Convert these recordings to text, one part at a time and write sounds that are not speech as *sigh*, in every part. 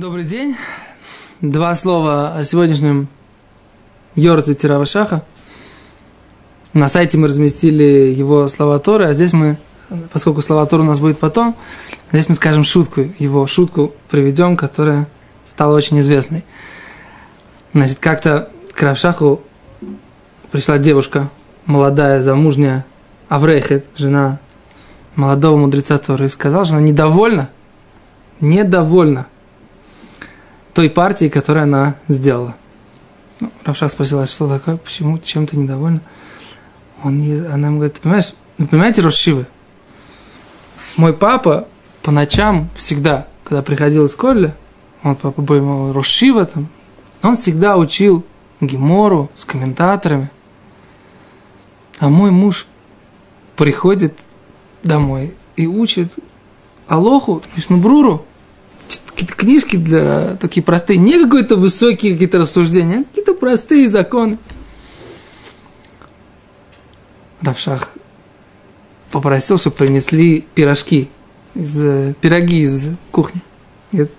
Добрый день. Два слова о сегодняшнем Йорце Тирава Шаха. На сайте мы разместили его слова Торы, а здесь мы, поскольку слова Торы у нас будет потом, здесь мы скажем шутку, его шутку приведем, которая стала очень известной. Значит, как-то к Равшаху пришла девушка, молодая, замужняя, Аврейхет, жена молодого мудреца Торы, и сказала, что она недовольна, недовольна той партии, которую она сделала. Ну, Равшах спросила, что такое, почему, чем ты недовольна? Он, она ему говорит, понимаешь, вы понимаете Рошивы? Мой папа по ночам всегда, когда приходил из Колля, он папа был Рошива там, он всегда учил Гемору с комментаторами. А мой муж приходит домой и учит Алоху, Вишнубруру, книжки для такие простые, не какие-то высокие какие-то рассуждения, а какие-то простые законы. Равшах попросил, чтобы принесли пирожки, из, пироги из кухни. Говорит,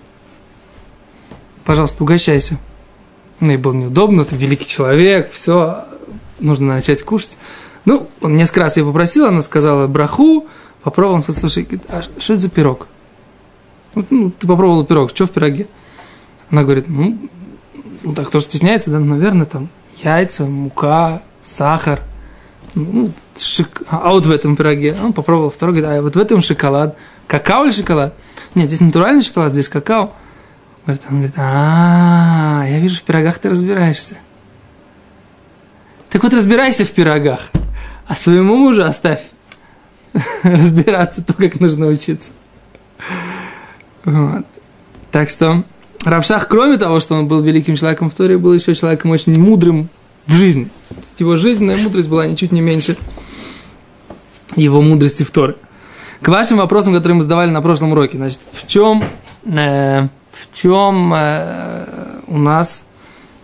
пожалуйста, угощайся. Ну, и было неудобно, ты великий человек, все, нужно начать кушать. Ну, он несколько раз ее попросил, она сказала браху, попробовал, он сказал, слушай, а что это за пирог? Ну, ты попробовал пирог, что в пироге? Она говорит, ну, ну так, кто же стесняется, да, наверное, там яйца, мука, сахар, ну, шик... а вот в этом пироге, он попробовал второй, говорит, а вот в этом шоколад, какао или шоколад? Нет, здесь натуральный шоколад, здесь какао. Говорит, он говорит, а, я вижу, в пирогах ты разбираешься. Так вот разбирайся в пирогах, а своему мужу оставь *laughs* разбираться то, как нужно учиться. Вот. Так что Равшах, кроме того, что он был великим человеком в Торе, был еще человеком очень мудрым в жизни. Его жизненная мудрость была ничуть не меньше его мудрости в Торе. К вашим вопросам, которые мы задавали на прошлом уроке, значит, в чем, э, в чем э, у нас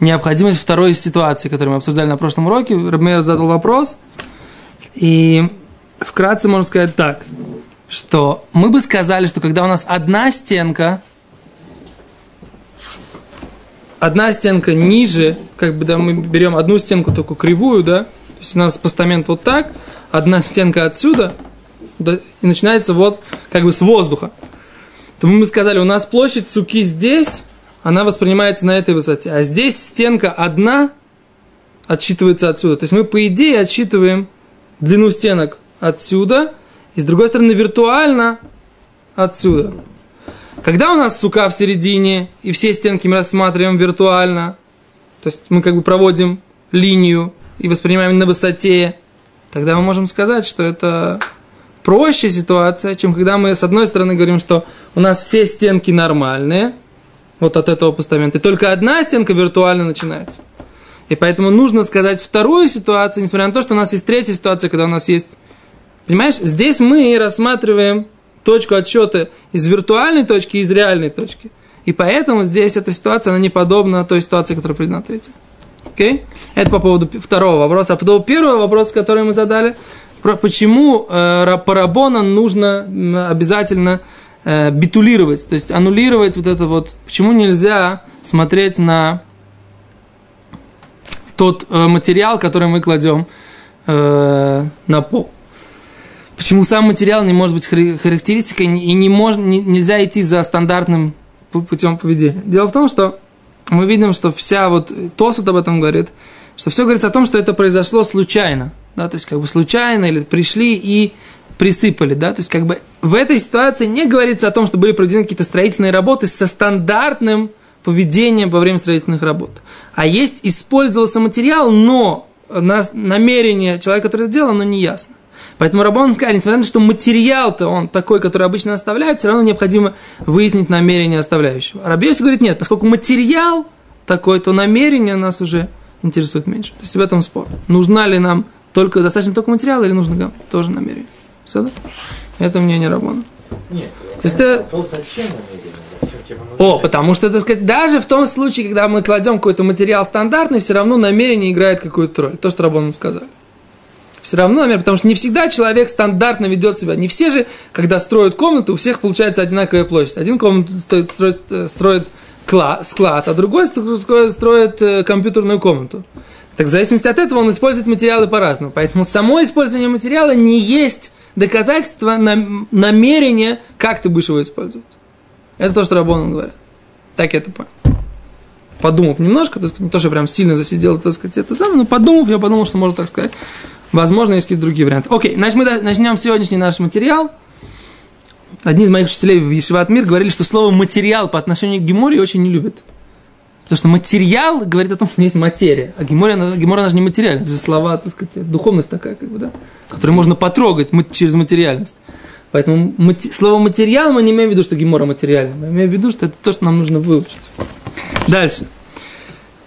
необходимость второй ситуации, которую мы обсуждали на прошлом уроке. Рабмейр задал вопрос, и вкратце можно сказать так – что мы бы сказали, что когда у нас одна стенка, одна стенка ниже, как бы, да, мы берем одну стенку только кривую, да, то есть у нас постамент вот так, одна стенка отсюда, да, и начинается вот как бы с воздуха. То мы бы сказали, у нас площадь суки здесь, она воспринимается на этой высоте, а здесь стенка одна отсчитывается отсюда. То есть мы, по идее, отсчитываем длину стенок отсюда – и с другой стороны, виртуально отсюда. Когда у нас сука в середине, и все стенки мы рассматриваем виртуально, то есть мы как бы проводим линию и воспринимаем на высоте, тогда мы можем сказать, что это проще ситуация, чем когда мы с одной стороны говорим, что у нас все стенки нормальные, вот от этого постамента, и только одна стенка виртуально начинается. И поэтому нужно сказать вторую ситуацию, несмотря на то, что у нас есть третья ситуация, когда у нас есть Понимаешь, здесь мы рассматриваем точку отсчета из виртуальной точки и из реальной точки. И поэтому здесь эта ситуация, она не подобна той ситуации, которая приведена третья. Окей? Это по поводу второго вопроса. А по поводу первого вопроса, который мы задали, про, почему э, парабона нужно обязательно э, битулировать, то есть аннулировать вот это вот, почему нельзя смотреть на тот э, материал, который мы кладем э, на пол. Почему сам материал не может быть характеристикой и не мож, не, нельзя идти за стандартным путем поведения? Дело в том, что мы видим, что вся вот Тосут об этом говорит, что все говорится о том, что это произошло случайно, да, то есть как бы случайно или пришли и присыпали, да, то есть как бы в этой ситуации не говорится о том, что были проведены какие-то строительные работы со стандартным поведением во время строительных работ, а есть использовался материал, но намерение человека, который это делал, оно не ясно. Поэтому Рабон сказал, несмотря на то, что материал-то он такой, который обычно оставляют, все равно необходимо выяснить намерение оставляющего. А Рабиоси говорит, нет, поскольку материал такой, то намерение нас уже интересует меньше. То есть в этом спор. Нужна ли нам только, достаточно только материал или нужно тоже намерение? Все, да? Это мнение Рабона. Нет, то есть это... О, потому что, так сказать, даже в том случае, когда мы кладем какой-то материал стандартный, все равно намерение играет какую-то роль. То, что Рабон сказал все равно, наверное, потому что не всегда человек стандартно ведет себя. Не все же, когда строят комнату, у всех получается одинаковая площадь. Один комнату строит, строит, строит склад, а другой строит э, компьютерную комнату. Так в зависимости от этого он использует материалы по-разному. Поэтому само использование материала не есть доказательство намерения, как ты будешь его использовать. Это то, что Рабон говорит. Так я это понял. Подумав немножко, то не то, что прям сильно засидел, так сказать, это самое, но подумав, я подумал, что можно так сказать. Возможно, есть какие-то другие варианты. Окей, значит, мы начнем сегодняшний наш материал. Одни из моих учителей в Ешиват Мир говорили, что слово «материал» по отношению к Геморе очень не любят. Потому что материал говорит о том, что есть материя. А гемора, она, гемора, она же не материальность. Это же слова, так сказать, духовность такая, как бы, да, которую можно потрогать через материальность. Поэтому мати, слово материал мы не имеем в виду, что гемора материальна. Мы имеем в виду, что это то, что нам нужно выучить. Дальше.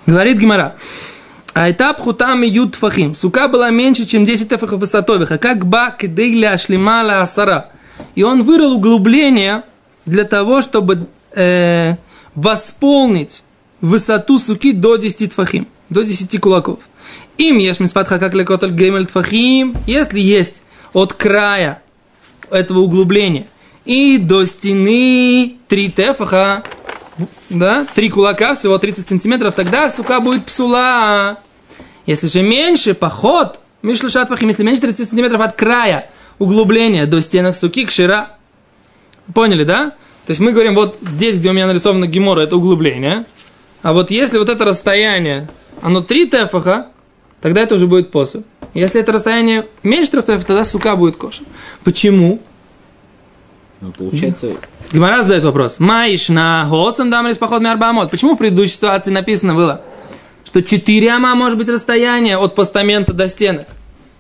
Говорит гемора. Айтап хутам ют фахим. Сука была меньше, чем 10 тефахов высотовых. А как ба кедейля шлемала асара. И он вырыл углубление для того, чтобы э, восполнить высоту суки до 10 тфахим, до 10 кулаков. Им ешь миспатха как лекоталь геймель тфахим, если есть от края этого углубления и до стены 3 тефаха, да, 3 кулака, всего 30 сантиметров, тогда сука будет псула. Если же меньше, поход, мишлюшат фахим, если меньше 30 сантиметров от края углубления до стенок суки, кшира. Поняли, да? То есть мы говорим, вот здесь, где у меня нарисовано гемора, это углубление – а вот если вот это расстояние, оно 3 тефаха, тогда это уже будет посуд. Если это расстояние меньше 3 тефаха, тогда сука будет кошер. Почему? Ну, получается... Гимара задает вопрос. Маиш на госам дамрис поход арбамот. Почему в предыдущей ситуации написано было, что 4 ама может быть расстояние от постамента до стенок,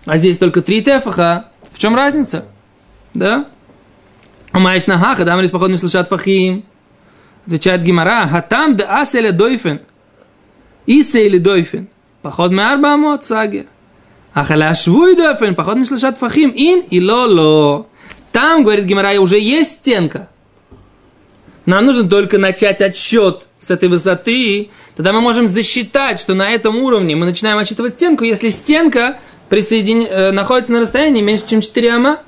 а здесь только 3 тефаха? В чем разница? Да? Маиш на хаха дамрис поход не слышат фахим. Отвечает Гимара, хатам да аселя дойфен. Исе или дойфен. Поход ме арба амот саги. Ахаля швуй дойфен. Поход не слышат фахим. Ин и ло-ло. Там, говорит Гимара, уже есть стенка. Нам нужно только начать отсчет с этой высоты. Тогда мы можем засчитать, что на этом уровне мы начинаем отсчитывать стенку, если стенка присоедин... э, находится на расстоянии меньше, чем 4 ама.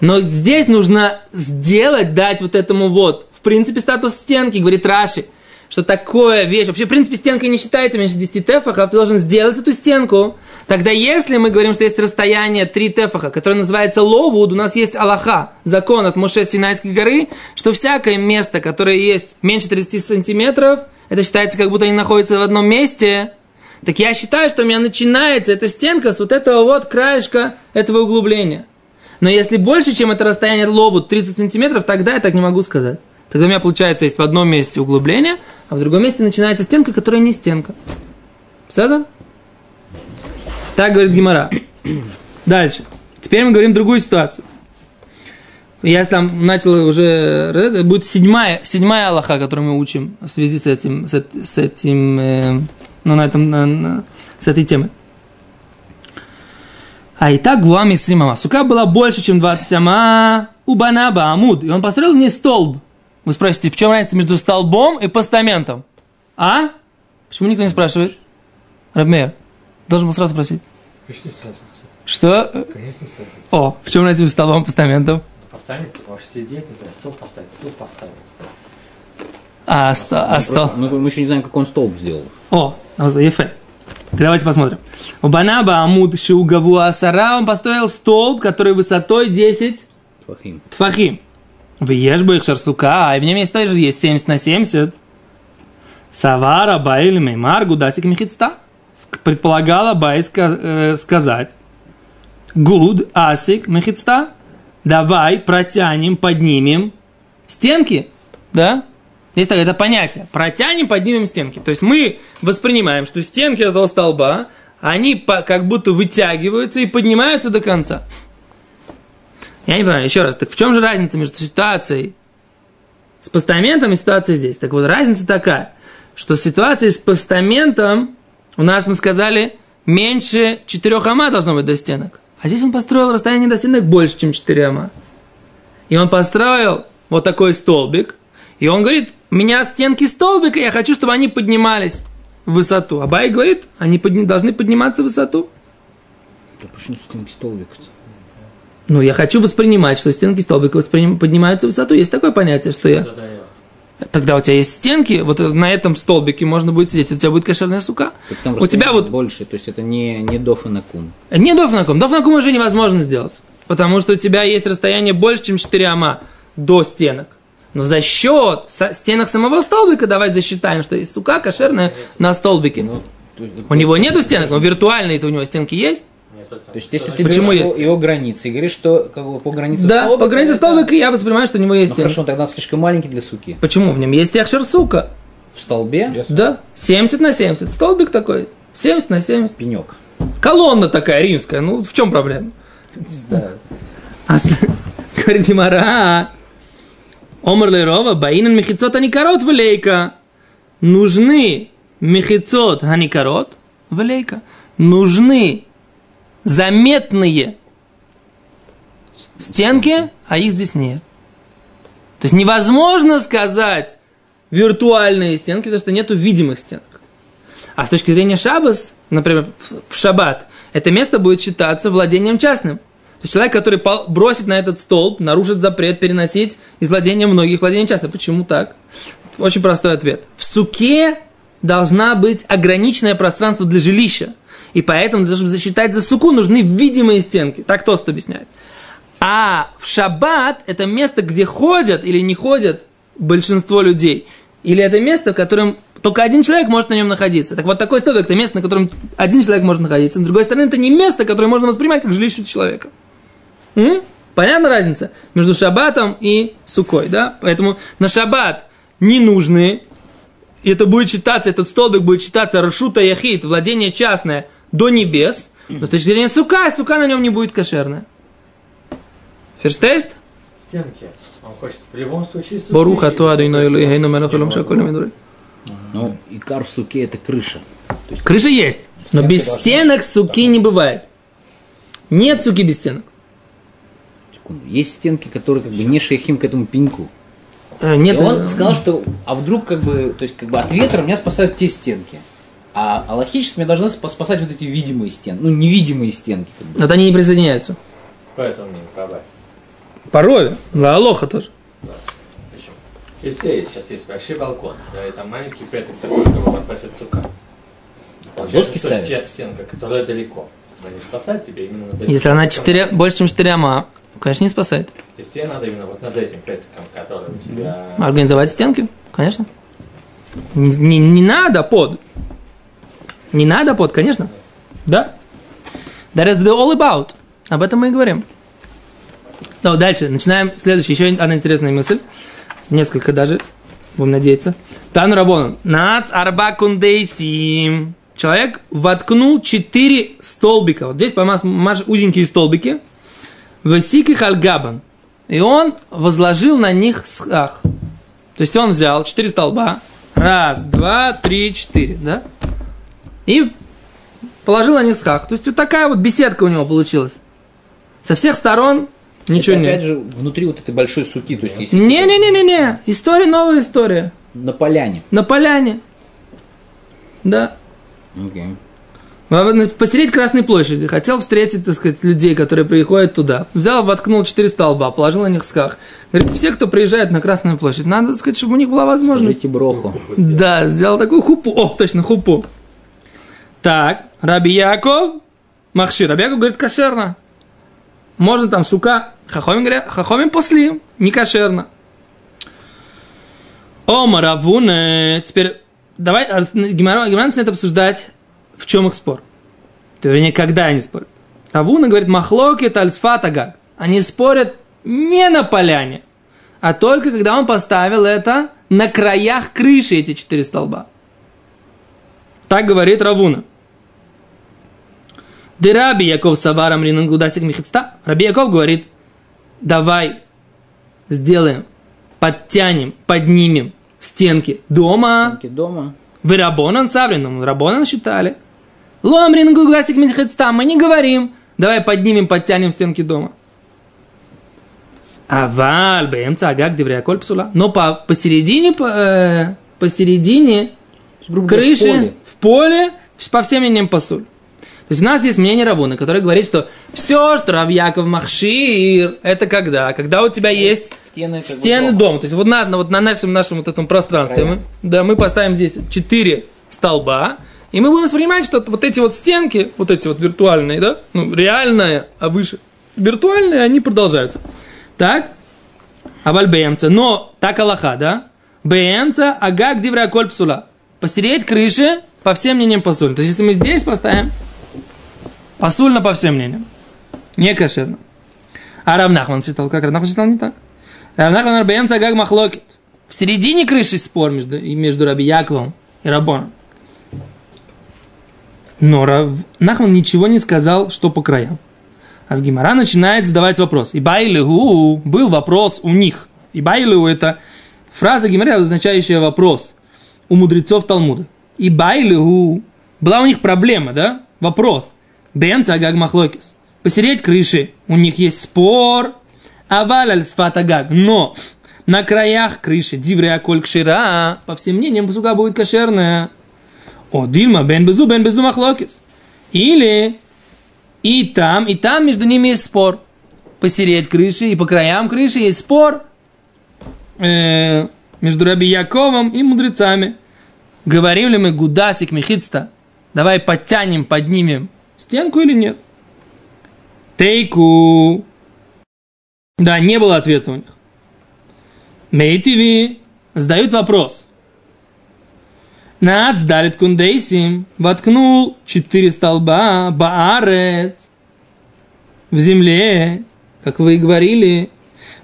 Но здесь нужно сделать, дать вот этому вот в принципе, статус стенки, говорит Раши, что такое вещь, вообще, в принципе, стенка не считается меньше 10 тефахов, ты должен сделать эту стенку. Тогда, если мы говорим, что есть расстояние 3 тефаха, которое называется ловуд, у нас есть Аллаха, закон от Моше Синайской горы, что всякое место, которое есть меньше 30 сантиметров, это считается, как будто они находятся в одном месте, так я считаю, что у меня начинается эта стенка с вот этого вот краешка этого углубления. Но если больше, чем это расстояние лобут 30 сантиметров, тогда я так не могу сказать. Тогда у меня получается есть в одном месте углубление, а в другом месте начинается стенка, которая не стенка. Все Так говорит Гимара. *clears throat* Дальше. Теперь мы говорим другую ситуацию. Я там начал уже, это будет седьмая, седьмая Аллаха, которую мы учим в связи с этим, с, с этим, э, ну, на этом, на, на, с этой темой. А и так гуами сримама. Сука была больше, чем 20 ама. Убанаба амуд. И он построил не столб, вы спросите, в чем разница между столбом и постаментом? А? Почему никто не спрашивает? Рабмер, должен был сразу спросить. Конечно, разницей. Что? Конечно, разницей. О, в чем разница между столбом и постаментом? Ну, Поставить, ты можешь сидеть, не знаю, стол поставить, стол поставить. А, сто, а стол. Мы, мы еще не знаем, как он столб сделал. О, Ефе. Давайте посмотрим. У Банаба Амуд Шиугаву Асара он построил столб, который высотой 10 Фахим. тфахим. В Ешбу их шарсука, а в нем есть тоже есть 70 на 70. Савара Баиль Меймар Гудасик Михицта. Предполагала Бай э, сказать. Гуд Асик Мехицта. Давай протянем, поднимем стенки. Да? Есть такое это понятие. Протянем, поднимем стенки. То есть мы воспринимаем, что стенки этого столба, они как будто вытягиваются и поднимаются до конца. Я не понимаю, еще раз, так в чем же разница между ситуацией с постаментом и ситуацией здесь? Так вот, разница такая, что ситуация с постаментом у нас, мы сказали, меньше 4 ама должно быть до стенок. А здесь он построил расстояние до стенок больше, чем 4 ама. И он построил вот такой столбик, и он говорит, у меня стенки столбика, я хочу, чтобы они поднимались в высоту. А Бай говорит, они подни- должны подниматься в высоту. Да почему стенки столбика-то? Ну, я хочу воспринимать, что стенки столбика восприним... поднимаются в высоту. Есть такое понятие, что я... Задает. Тогда у тебя есть стенки, вот на этом столбике можно будет сидеть, у тебя будет кошерная сука. У тебя вот больше, то есть это не, не доф и накум. не дофнаком. Дофнаком уже невозможно сделать. Потому что у тебя есть расстояние больше, чем 4 ама до стенок. Но за счет со- стенок самого столбика давай засчитаем, что есть сука кошерная на столбике. Ну, то, У него нету стенок, но виртуальные-то у него стенки есть. То есть если ты Почему есть? его, границы и говоришь, что как бы, по границе Да, столбика по границе столбика я воспринимаю, что у него есть Ну хорошо, тогда он слишком маленький для суки. Почему? В нем есть яхшер сука. В столбе Да, 70 на 70. Столбик такой. 70 на 70. пенек. Колонна такая римская. Ну, в чем проблема? А *laughs* Говорит Гимара. Омар Лерова, Баинан Мехицот Аникарот Валейка. Нужны Мехицот Аникарот Валейка. Нужны заметные стенки, а их здесь нет. То есть невозможно сказать виртуальные стенки, потому что нету видимых стенок. А с точки зрения шабас, например, в- шаббат, это место будет считаться владением частным. То есть человек, который бросит на этот столб, нарушит запрет переносить из владения многих владений частных. Почему так? Очень простой ответ. В суке должна быть ограниченное пространство для жилища. И поэтому, для того, чтобы засчитать за суку, нужны видимые стенки. Так Тост объясняет. А в шаббат это место, где ходят или не ходят большинство людей. Или это место, в котором только один человек может на нем находиться. Так вот, такой столбик – это место, на котором один человек может находиться. С другой стороны, это не место, которое можно воспринимать как жилище человека. М? Понятна разница между шаббатом и сукой, да? Поэтому на шаббат не нужны, и это будет считаться, этот столбик будет считаться Рашута Яхид, владение частное, до небес. Но с точки зрения сука, сука на нем не будет кошерная. Ферштест? Стенки. Он хочет в любом случае... суки Боруха или туаду иной чтобы Элохейну стенки мелаху лом не шаколем мидурей. Ну, икар в суке это крыша. То есть Крыша есть, но без должны- стенок суки не бывает. Нет суки без стенок. секунду, есть стенки, которые как бы не шейхим к этому пеньку. И Нет, он э, сказал, что а вдруг как бы, то есть как бы от ветра меня спасают те стенки. А, а логически меня должны спа- спасать вот эти видимые стенки, ну невидимые стенки. Как бы. вот они не присоединяются. Поэтому мне не пробавь. По рове, да, алоха тоже. Почему? Если есть, сейчас есть большой балкон, да, и там маленький пяток такой, кого подпасет сука. Получается, Доски ставят? стенка, которая далеко. Она не спасает тебе именно над этим Если она пятаком. 4, больше, чем 4 ама, конечно, не спасает. То есть тебе надо именно вот над этим пятаком, который у тебя... Организовать стенки, конечно. Не, не- не надо под. Не надо под, конечно. Да. That is the all about. Об этом мы и говорим. Ну, дальше. Начинаем следующий. Еще одна интересная мысль. Несколько даже. Будем надеяться. Тану Рабону. Нац арба кундейсим. Человек воткнул четыре столбика. Вот здесь, по-моему, узенькие столбики. Васики хальгабан. И он возложил на них схах. То есть он взял четыре столба. Раз, два, три, четыре, да? И положил на них схах. То есть вот такая вот беседка у него получилась. Со всех сторон ничего это, нет. опять же внутри вот этой большой суки, то есть если Не-не-не-не-не. История, новая история. на поляне. На поляне. Да. Окей. Посередине Красной площади. Хотел встретить, так сказать, людей, которые приходят туда. Взял, воткнул четыре столба, положил на них сках. Говорит, все, кто приезжает на Красную площадь, надо, так сказать, чтобы у них была возможность. Скажите броху. Да, сделал такую хупу. О, точно, хупу. Так, Раби Яков, Махши. Раби Яков говорит, кошерно. Можно там сука. Хахомим говорят, хахомим после, не кошерно. О, Маравуне. Теперь давай, а, Гимара Гимара начинает обсуждать, в чем их спор. Вернее, когда они спорят. Равуна говорит, махлоки тальсфатага. Они спорят не на поляне, а только когда он поставил это на краях крыши, эти четыре столба. Так говорит Равуна. Дераби Яков Саварам Ринангудасик Михицта. Раби Яков говорит, давай сделаем, подтянем, поднимем стенки дома. Стенки дома. Вы Рабонан Саврин, ну, Рабонан считали. Лом Рингудасик Михицта. Мы не говорим, давай поднимем, подтянем стенки дома. Аваль, БМЦ, Агак, Деврия, Коль, Псула. Но по, посередине, по, э, посередине говоря, в крыши, поле. в поле, по всем мнениям пасуль. То есть у нас есть мнение Равуна, который говорит, что все, что Рав Яков Махшир, это когда? Когда у тебя есть Стены, как бы стены дома. дома. То есть вот на, вот на нашем, нашем вот этом пространстве мы, да, мы поставим здесь четыре столба, и мы будем воспринимать, что вот эти вот стенки, вот эти вот виртуальные, да, ну, реальные, а выше виртуальные, они продолжаются. Так? Аваль бемца. Но так Аллаха, да? Бемца, агак дивра псула. Посереть крыши по всем мнениям посуль. То есть, если мы здесь поставим, посульно по всем мнениям. Не кошерно. А Равнахман считал, как Равнахман считал не так. Равнахман бемца агак махлокит. В середине крыши спор между, между Раби Яковом и Рабоном. Но Рав Нахман ничего не сказал, что по краям. А с Гимара начинает задавать вопрос. И байлигу был вопрос у них. И байлигу это фраза Гимара, означающая вопрос у мудрецов Талмуда. И байлигу была у них проблема, да? Вопрос. Бемца агаг махлокис. Посереть крыши. У них есть спор. Аваль аль. Но на краях крыши диврея коль кшира, по всем мнениям, пасука будет кошерная. О, дильма бен безу, бен безу махлокис. Или и там, и там между ними есть спор. Посереть крыши и по краям крыши есть спор э, между Раби Яковом и мудрецами. Говорим ли мы гудасик мехицта? Давай подтянем, поднимем стенку или нет? Тейку. Да, не было ответа у них. Мейтиви задают вопрос. Нац далит кундейсим воткнул четыре столба баарец в земле, как вы и говорили.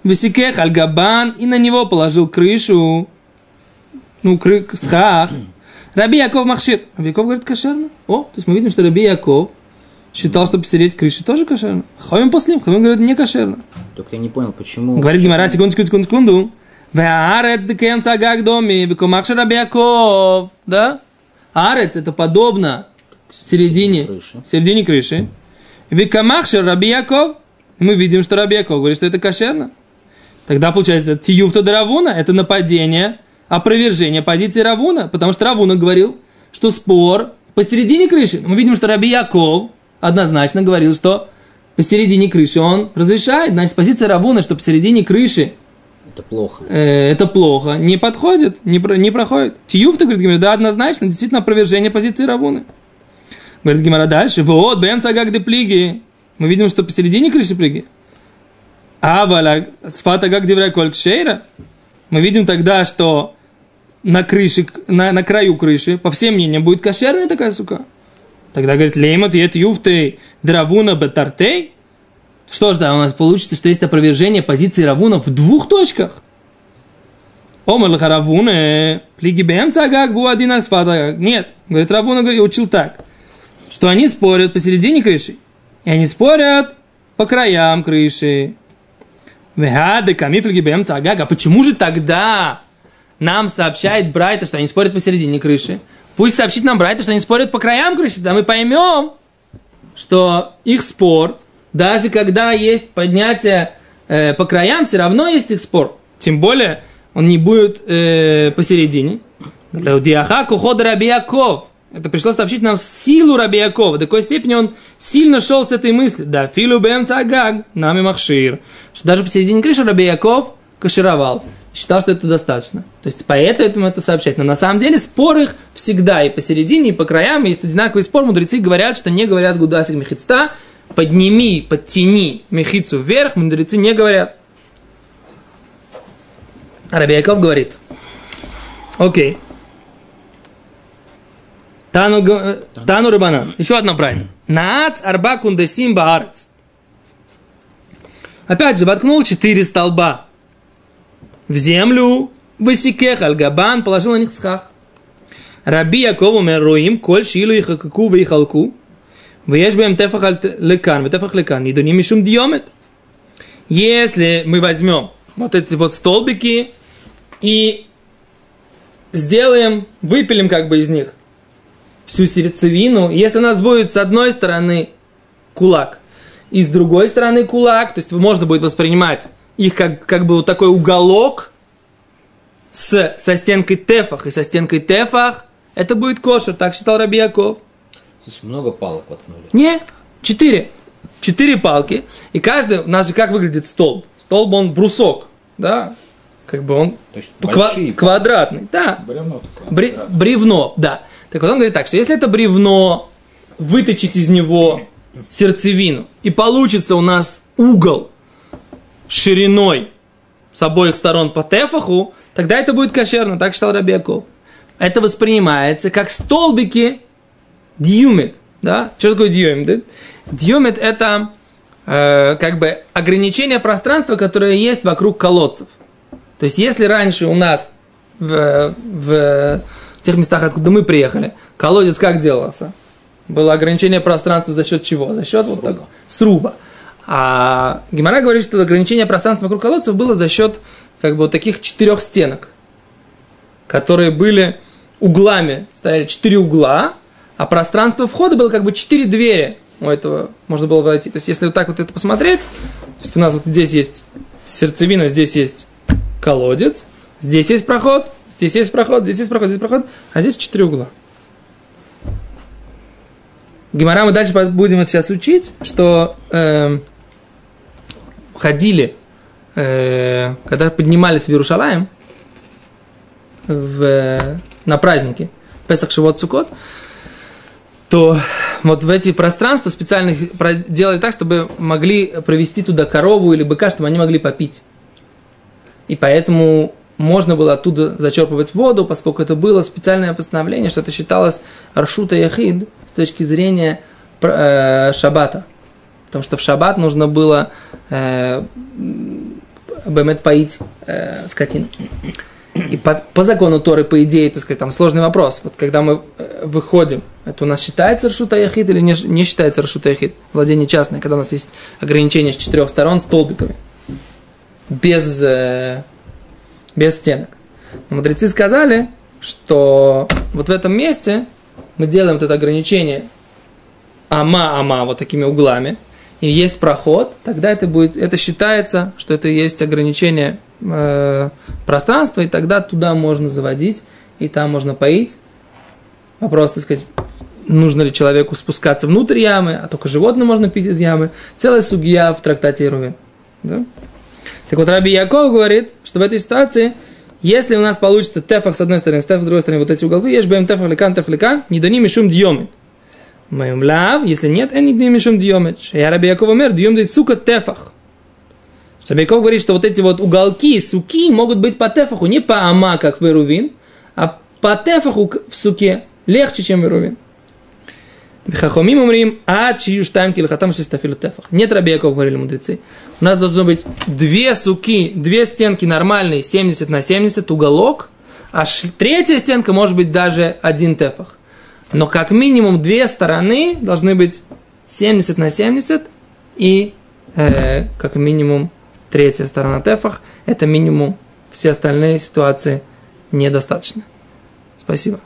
Высекех альгабан и на него положил крышу. Ну, кры, схах. Раби Яков Махшир. Раби Яков говорит кошерно. О, то есть мы видим, что Раби Яков считал, что посереть крыши тоже кошерно. Хомим послим, Хомим говорит не кошерно. Только я не понял, почему... Говорит Гимара, секунду, секунду, секунду. Веарец декем цагак доми, бекомахша Рабиаков. Да? Арец это подобно середине, Крыши. середине крыши. Бекомахша Рабиаков. Мы видим, что Рабиаков говорит, что это кошерно. Тогда получается, тиюфта Равуна это нападение, опровержение позиции Равуна, потому что Равуна говорил, что спор посередине крыши. Мы видим, что Раби Яков однозначно говорил, что посередине крыши он разрешает. Значит, позиция Равуна, что посередине крыши Это плохо. э, это плохо, не подходит, не, про- не проходит. Тиюфта говорит, Гимара, да, однозначно, действительно опровержение позиции Равуны. Говорит Гимара дальше, вот, бэм цагак де плиги. Мы видим, что посередине крыши плиги. А валя сфата как девря коль кшейра. Мы видим тогда, что на крыше, на, на краю крыши, по всем мнениям, будет кошерная такая сука. Тогда говорит, леймат ет юфтей дравуна бетартей. Что ж, да, у нас получится, что есть опровержение позиции Равуна в двух точках. Омар лха Равуна, плиги бэм цагак бу один асфата. Нет, говорит, Равуна говорит, учил так, что они спорят посередине крыши, и они спорят по краям крыши. Вегады камифлиги бэм цагак. А почему же тогда нам сообщает Брайта, что они спорят посередине крыши? Пусть сообщит нам Брайта, что они спорят по краям крыши, тогда мы поймем, что их спор, даже когда есть поднятие э, по краям, все равно есть их спор. Тем более, он не будет э, посередине. Диаха куход Раби Яков. Это пришло сообщить нам силу Раби Якова. До такой степени он сильно шел с этой мыслью. Да, филу бэм цагаг, нами махшир. Что даже посередине крыши Раби Яков кашировал. Считал, что это достаточно. То есть поэтому это сообщать. Но на самом деле спор их всегда и посередине, и по краям. Есть одинаковый спор. Мудрецы говорят, что не говорят гудасик мехицта. Подними, подтяни мехицу вверх. Мудрецы не говорят. А Раби Яков говорит. Окей. Тану, тану Рабанан. Еще одна правильно. Наац арба кундесим баарец. Опять же, воткнул четыре столба в землю, высекех аль-габан, положил на них схах. Раби Якову меруим, коль шилу и хакаку и халку, веешь бем тефах лекан, тефах лекан, и до дуним мишум диомет. Если мы возьмем вот эти вот столбики и сделаем, выпилим как бы из них всю сердцевину, если у нас будет с одной стороны кулак и с другой стороны кулак, то есть можно будет воспринимать их как, как бы вот такой уголок с, со стенкой тефах и со стенкой тефах, это будет кошер, так считал Раби Яков. Здесь много палок воткнули. Не, четыре. Четыре палки. И каждый, у нас же как выглядит столб? Столб, он брусок. да, как бы он То есть ква- большие квадратный, да, Бревно такое. Бре- бревно, да. Так вот он говорит так, что если это бревно выточить из него *laughs* сердцевину, и получится у нас угол шириной с обоих сторон по тефаху, тогда это будет кошерно, так считал Рабиаков. Это воспринимается как столбики дьюмит. Да? Что такое дьюмит? Дьюмит это э, как бы ограничение пространства, которое есть вокруг колодцев. То есть, если раньше у нас в, в тех местах, откуда мы приехали, колодец как делался? Было ограничение пространства за счет чего? За счет вот так, сруба. А Гимара говорит, что ограничение пространства вокруг колодцев было за счет как бы вот таких четырех стенок, которые были углами, стояли четыре угла, а пространство входа было как бы четыре двери у этого можно было войти. То есть, если вот так вот это посмотреть, то есть у нас вот здесь есть сердцевина, здесь есть колодец, здесь есть проход, здесь есть проход, здесь есть проход, здесь проход, а здесь четыре угла. Гимара мы дальше будем это сейчас учить, что эм, ходили, э, когда поднимались в Иерушалаем в, на праздники Песах Шивот Сукот, то вот в эти пространства специально делали так, чтобы могли провести туда корову или быка, чтобы они могли попить. И поэтому можно было оттуда зачерпывать воду, поскольку это было специальное постановление, что это считалось Аршута Яхид с точки зрения э, шаббата. Потому что в шаббат нужно было э, бемет поить э, скотину. И по, по закону Торы, по идее, так сказать, там сложный вопрос. Вот когда мы э, выходим, это у нас считается Рашута Яхид или не, не считается Рашута Яхид? Владение частное, когда у нас есть ограничение с четырех сторон столбиками. Без, э, без стенок. Но мудрецы сказали, что вот в этом месте мы делаем вот это ограничение ама-ама вот такими углами, и есть проход, тогда это будет, это считается, что это есть ограничение э, пространства, и тогда туда можно заводить, и там можно поить. Вопрос, так сказать, нужно ли человеку спускаться внутрь ямы, а только животным можно пить из ямы. Целая сугия в трактате Ирувин. Да? Так вот, Раби Яков говорит, что в этой ситуации, если у нас получится тефах с одной стороны, тефах с другой стороны, вот эти уголки, есть бэм тефах лекан, тефах лекан, не дани мишум дьомит. Моим лав, если нет, они не мишум дьомит. Я Раби Яков умер, дьем дает сука тефах. Раби Яков говорит, что вот эти вот уголки, суки, могут быть по тефаху, не по ама, как в а по тефаху в суке легче, чем в Ирувин. Хахомим умрим, а чию штайм килхатам шестафилу тефах. Нет, Раби Яков, говорили мудрецы. У нас должно быть две суки, две стенки нормальные, 70 на 70, уголок, а третья стенка может быть даже один тефах. Но как минимум две стороны должны быть 70 на 70 и э, как минимум третья сторона тефах. Это минимум. Все остальные ситуации недостаточно. Спасибо.